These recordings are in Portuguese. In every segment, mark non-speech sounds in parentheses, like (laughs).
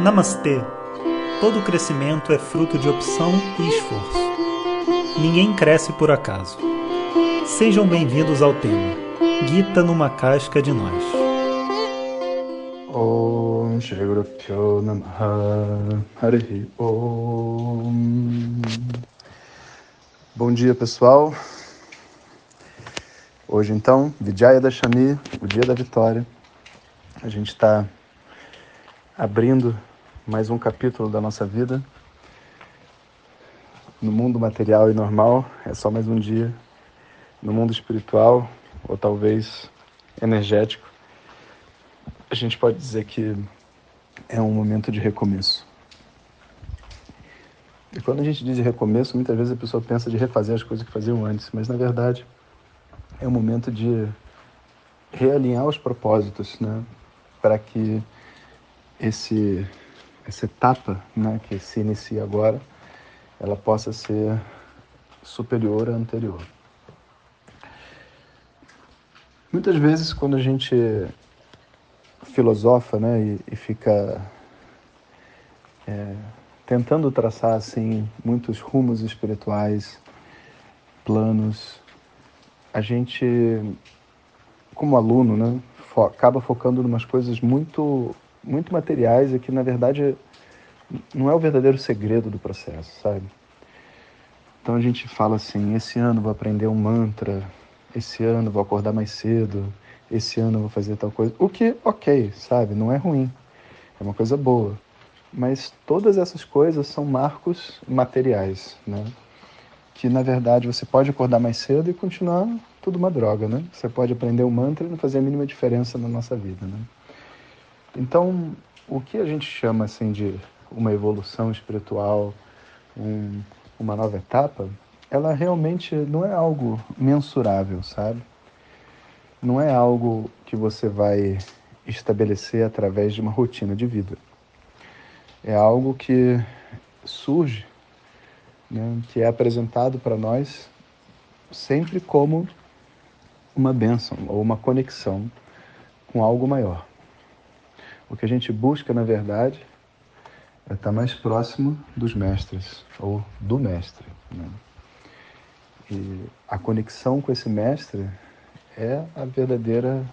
Namastê! Todo crescimento é fruto de opção e esforço. Ninguém cresce por acaso. Sejam bem-vindos ao tema Gita numa casca de nós. Bom dia pessoal. Hoje então, Vijaya Dashami, o dia da vitória. A gente está abrindo mais um capítulo da nossa vida. No mundo material e normal, é só mais um dia. No mundo espiritual, ou talvez energético, a gente pode dizer que é um momento de recomeço. E quando a gente diz recomeço, muitas vezes a pessoa pensa de refazer as coisas que faziam antes, mas na verdade é um momento de realinhar os propósitos, né? Para que esse essa etapa, né, que se inicia agora, ela possa ser superior à anterior. Muitas vezes, quando a gente filosofa, né, e, e fica é, tentando traçar assim muitos rumos espirituais, planos, a gente, como aluno, né, fo acaba focando em umas coisas muito muito materiais e que na verdade não é o verdadeiro segredo do processo, sabe? Então a gente fala assim: esse ano vou aprender um mantra, esse ano vou acordar mais cedo, esse ano vou fazer tal coisa. O que, ok, sabe? Não é ruim, é uma coisa boa. Mas todas essas coisas são marcos materiais, né? Que na verdade você pode acordar mais cedo e continuar tudo uma droga, né? Você pode aprender um mantra e não fazer a mínima diferença na nossa vida, né? Então, o que a gente chama assim de uma evolução espiritual, um, uma nova etapa, ela realmente não é algo mensurável, sabe? Não é algo que você vai estabelecer através de uma rotina de vida. É algo que surge, né, que é apresentado para nós sempre como uma bênção ou uma conexão com algo maior. O que a gente busca, na verdade, é estar mais próximo dos mestres, ou do mestre. Né? E a conexão com esse mestre é a verdadeira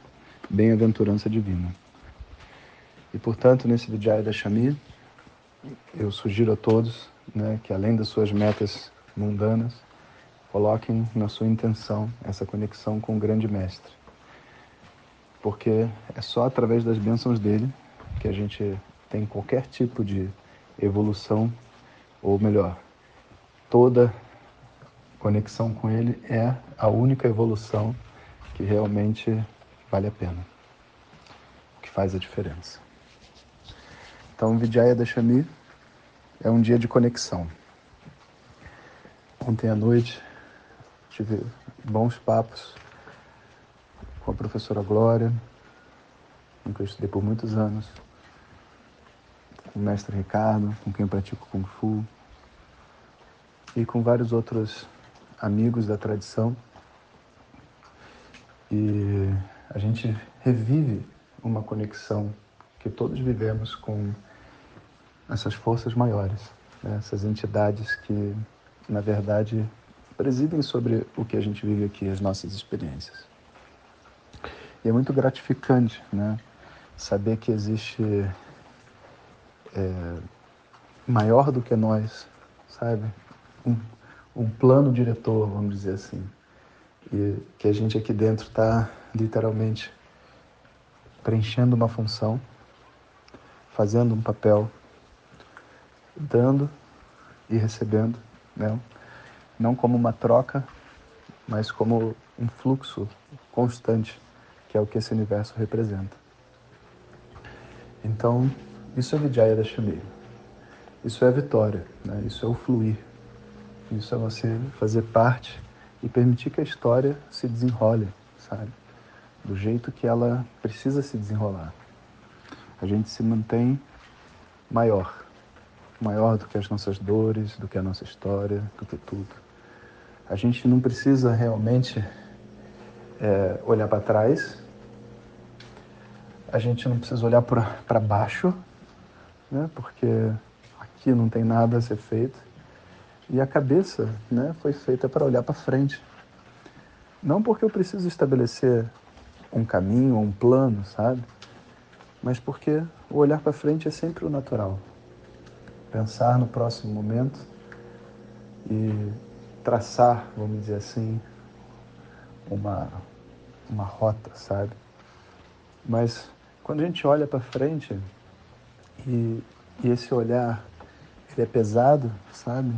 bem-aventurança divina. E, portanto, nesse Vijaya Dashami, eu sugiro a todos né, que, além das suas metas mundanas, coloquem na sua intenção essa conexão com o grande mestre. Porque é só através das bênçãos dele que a gente tem qualquer tipo de evolução, ou melhor, toda conexão com ele é a única evolução que realmente vale a pena, que faz a diferença. Então, Vijaya Dashami é um dia de conexão. Ontem à noite tive bons papos com a professora Glória, com quem eu estudei por muitos anos com o mestre Ricardo, com quem pratico Kung Fu, e com vários outros amigos da tradição. E a gente revive uma conexão que todos vivemos com essas forças maiores, né? essas entidades que, na verdade, presidem sobre o que a gente vive aqui, as nossas experiências. E é muito gratificante, né? Saber que existe é, maior do que nós, sabe? Um, um plano diretor, vamos dizer assim. E que a gente aqui dentro está literalmente preenchendo uma função, fazendo um papel, dando e recebendo, né? não como uma troca, mas como um fluxo constante, que é o que esse universo representa. Então, isso é Vijaya Dashami. Isso é vitória, né? isso é o fluir. Isso é você fazer parte e permitir que a história se desenrole, sabe? Do jeito que ela precisa se desenrolar. A gente se mantém maior. Maior do que as nossas dores, do que a nossa história, do que tudo. A gente não precisa realmente é, olhar para trás. A gente não precisa olhar para baixo né? Porque aqui não tem nada a ser feito. E a cabeça, né, foi feita para olhar para frente. Não porque eu preciso estabelecer um caminho, um plano, sabe? Mas porque o olhar para frente é sempre o natural. Pensar no próximo momento e traçar, vamos dizer assim, uma, uma rota, sabe? Mas quando a gente olha para frente e, e esse olhar ele é pesado, sabe?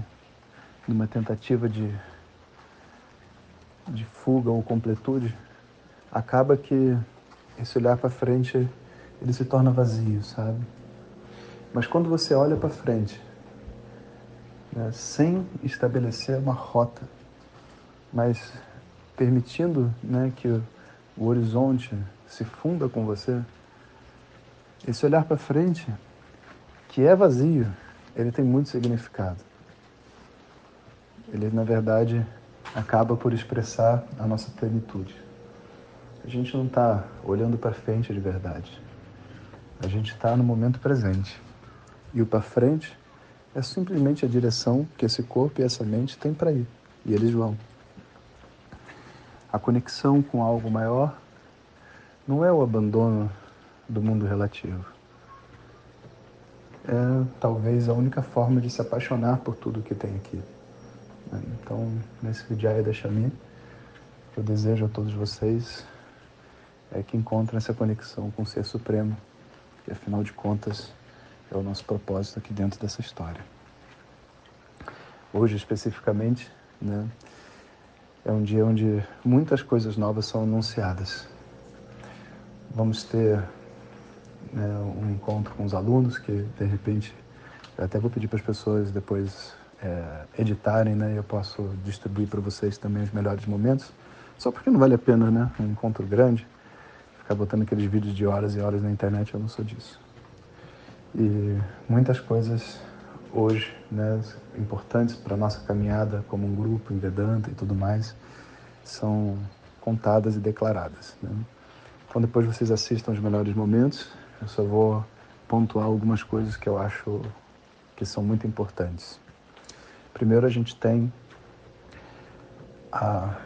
Numa tentativa de, de fuga ou completude, acaba que esse olhar para frente ele se torna vazio, sabe? Mas quando você olha para frente, né, sem estabelecer uma rota, mas permitindo né, que o, horizonte se funda com você, esse olhar para frente, que é vazio, ele tem muito significado. Ele, na verdade, acaba por expressar a nossa plenitude. A gente não está olhando para frente de verdade. A gente está no momento presente. E o para frente é simplesmente a direção que esse corpo e essa mente têm para ir. E eles vão. A conexão com algo maior não é o abandono do mundo relativo. É talvez a única forma de se apaixonar por tudo que tem aqui. Então, nesse Vidyaya Dashami, eu desejo a todos vocês é que encontrem essa conexão com o Ser Supremo, que afinal de contas é o nosso propósito aqui dentro dessa história. Hoje, especificamente, né, é um dia onde muitas coisas novas são anunciadas. Vamos ter né, um encontro com os alunos que, de repente, até vou pedir para as pessoas depois é, editarem, né? Eu posso distribuir para vocês também os melhores momentos. Só porque não vale a pena, né? Um encontro grande, ficar botando aqueles vídeos de horas e horas na internet, eu não sou disso. E muitas coisas hoje, né, importantes para nossa caminhada como um grupo em Vedanta e tudo mais, são contadas e declaradas. Né? Então, depois vocês assistam os melhores momentos, eu só vou pontuar algumas coisas que eu acho que são muito importantes. Primeiro, a gente tem a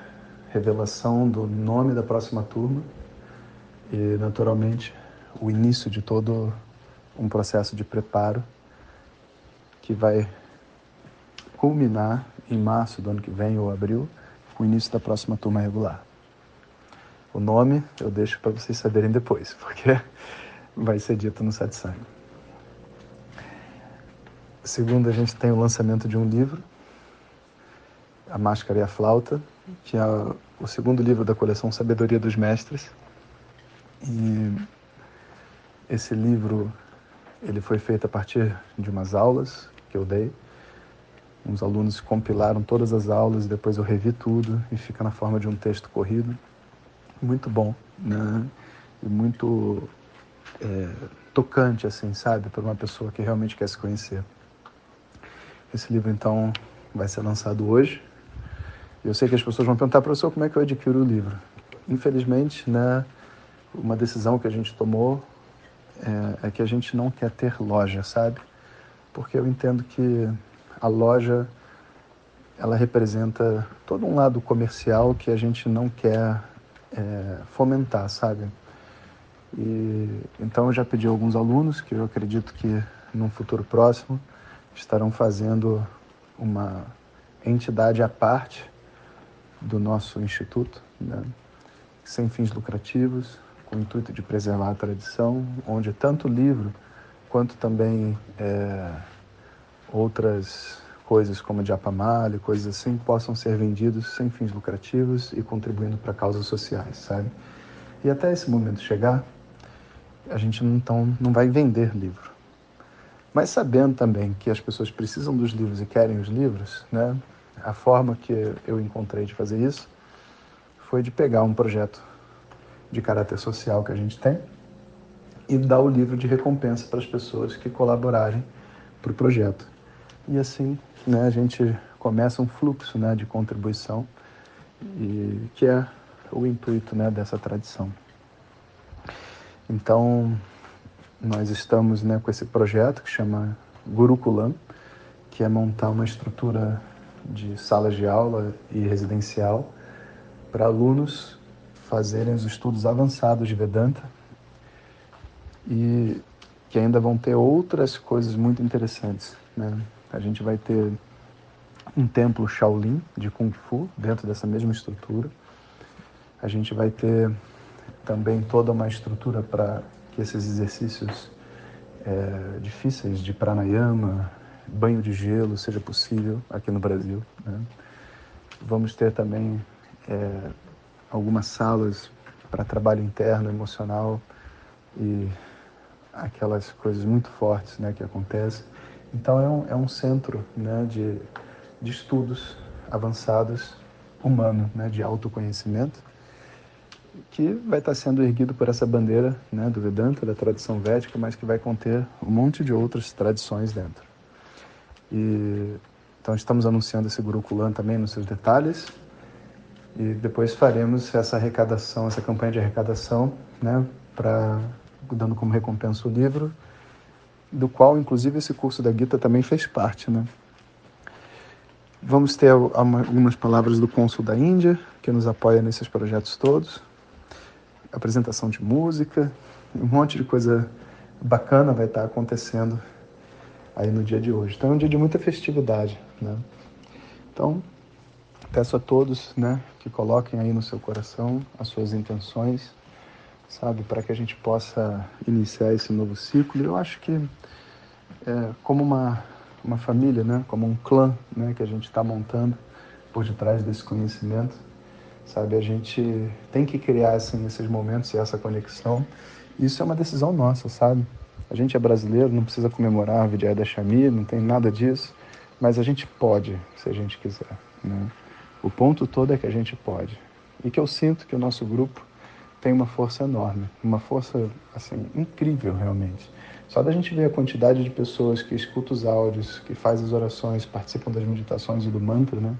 revelação do nome da próxima turma e, naturalmente, o início de todo um processo de preparo que vai culminar em março do ano que vem ou abril, com o início da próxima turma regular. O nome eu deixo para vocês saberem depois, (laughs) porque vai ser dito no satsang. Segundo, a gente tem o lançamento de um livro, A Máscara e a Flauta, que é o segundo livro da coleção Sabedoria dos Mestres. E esse livro ele foi feito a partir de umas aulas que eu dei. Uns alunos compilaram todas as aulas, depois eu revi tudo e fica na forma de um texto corrido. Muito bom, né? E muito é, tocante, assim, sabe? Para uma pessoa que realmente quer se conhecer. Esse livro, então, vai ser lançado hoje. Eu sei que as pessoas vão perguntar, professor, como é que eu adquiro o livro? Infelizmente, né, uma decisão que a gente tomou é, é que a gente não quer ter loja, sabe? Porque eu entendo que a loja ela representa todo um lado comercial que a gente não quer é, fomentar, sabe? E, então eu já pedi a alguns alunos que eu acredito que num futuro próximo estarão fazendo uma entidade à parte do nosso instituto, né? sem fins lucrativos, com o intuito de preservar a tradição, onde tanto o livro quanto também é, outras coisas como a Japamala e coisas assim possam ser vendidos sem fins lucrativos e contribuindo para causas sociais, sabe? E até esse momento chegar, a gente então não vai vender livro. Mas sabendo também que as pessoas precisam dos livros e querem os livros, né? A forma que eu encontrei de fazer isso foi de pegar um projeto de caráter social que a gente tem e dar o livro de recompensa para as pessoas que colaborarem para o projeto. E assim, né, a gente começa um fluxo, né, de contribuição e que é o intuito, né, dessa tradição. Então, nós estamos né, com esse projeto que chama Gurukulam, que é montar uma estrutura de salas de aula e residencial para alunos fazerem os estudos avançados de Vedanta e que ainda vão ter outras coisas muito interessantes. Né? A gente vai ter um templo Shaolin de Kung Fu dentro dessa mesma estrutura. A gente vai ter também toda uma estrutura para que esses exercícios é, difíceis de pranayama, banho de gelo seja possível aqui no Brasil. Né? Vamos ter também é, algumas salas para trabalho interno, emocional e aquelas coisas muito fortes né, que acontecem. Então é um, é um centro né, de, de estudos avançados humano, né, de autoconhecimento, que vai estar sendo erguido por essa bandeira né, do Vedanta, da tradição védica, mas que vai conter um monte de outras tradições dentro. E, então estamos anunciando esse Gurukulam também nos seus detalhes e depois faremos essa arrecadação, essa campanha de arrecadação, né, dando como recompensa o livro, do qual inclusive esse curso da Gita também fez parte, né? Vamos ter algumas palavras do cônsul da Índia, que nos apoia nesses projetos todos, apresentação de música, um monte de coisa bacana vai estar acontecendo aí no dia de hoje. Então é um dia de muita festividade, né? Então, peço a todos, né, que coloquem aí no seu coração as suas intenções, sabe, para que a gente possa iniciar esse novo ciclo. Eu acho que é como uma uma família, né, como um clã, né, que a gente está montando por detrás desse conhecimento, sabe, a gente tem que criar assim esses momentos e essa conexão. Isso é uma decisão nossa, sabe? A gente é brasileiro, não precisa comemorar a Vidyaya da Shami, não tem nada disso, mas a gente pode, se a gente quiser. Né? O ponto todo é que a gente pode. E que eu sinto que o nosso grupo tem uma força enorme, uma força assim incrível realmente. Só da gente ver a quantidade de pessoas que escutam os áudios, que faz as orações, participam das meditações e do mantra, né?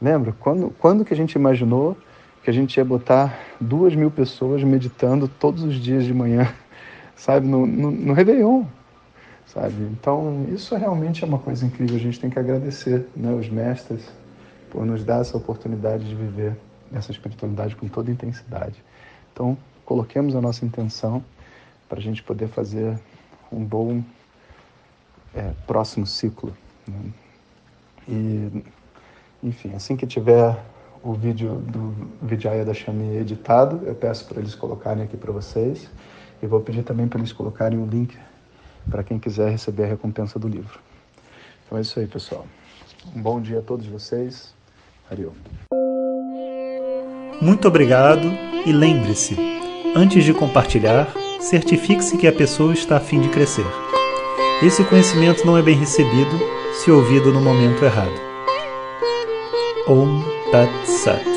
Lembra? Quando, quando que a gente imaginou que a gente ia botar duas mil pessoas meditando todos os dias de manhã (laughs) sabe, no, no, no Réveillon, sabe? Então, isso realmente é uma coisa incrível. A gente tem que agradecer né, os mestres por nos dar essa oportunidade de viver essa espiritualidade com toda intensidade. Então, coloquemos a nossa intenção para a gente poder fazer um bom é, próximo ciclo. Né? E, enfim, assim que tiver o vídeo do Vijaya da Shami editado, eu peço para eles colocarem aqui para vocês. E vou pedir também para eles colocarem o link para quem quiser receber a recompensa do livro. Então é isso aí, pessoal. Um bom dia a todos vocês. Ariô. Muito obrigado e lembre-se, antes de compartilhar, certifique-se que a pessoa está a fim de crescer. Esse conhecimento não é bem recebido se ouvido no momento errado. Om Tat Sat.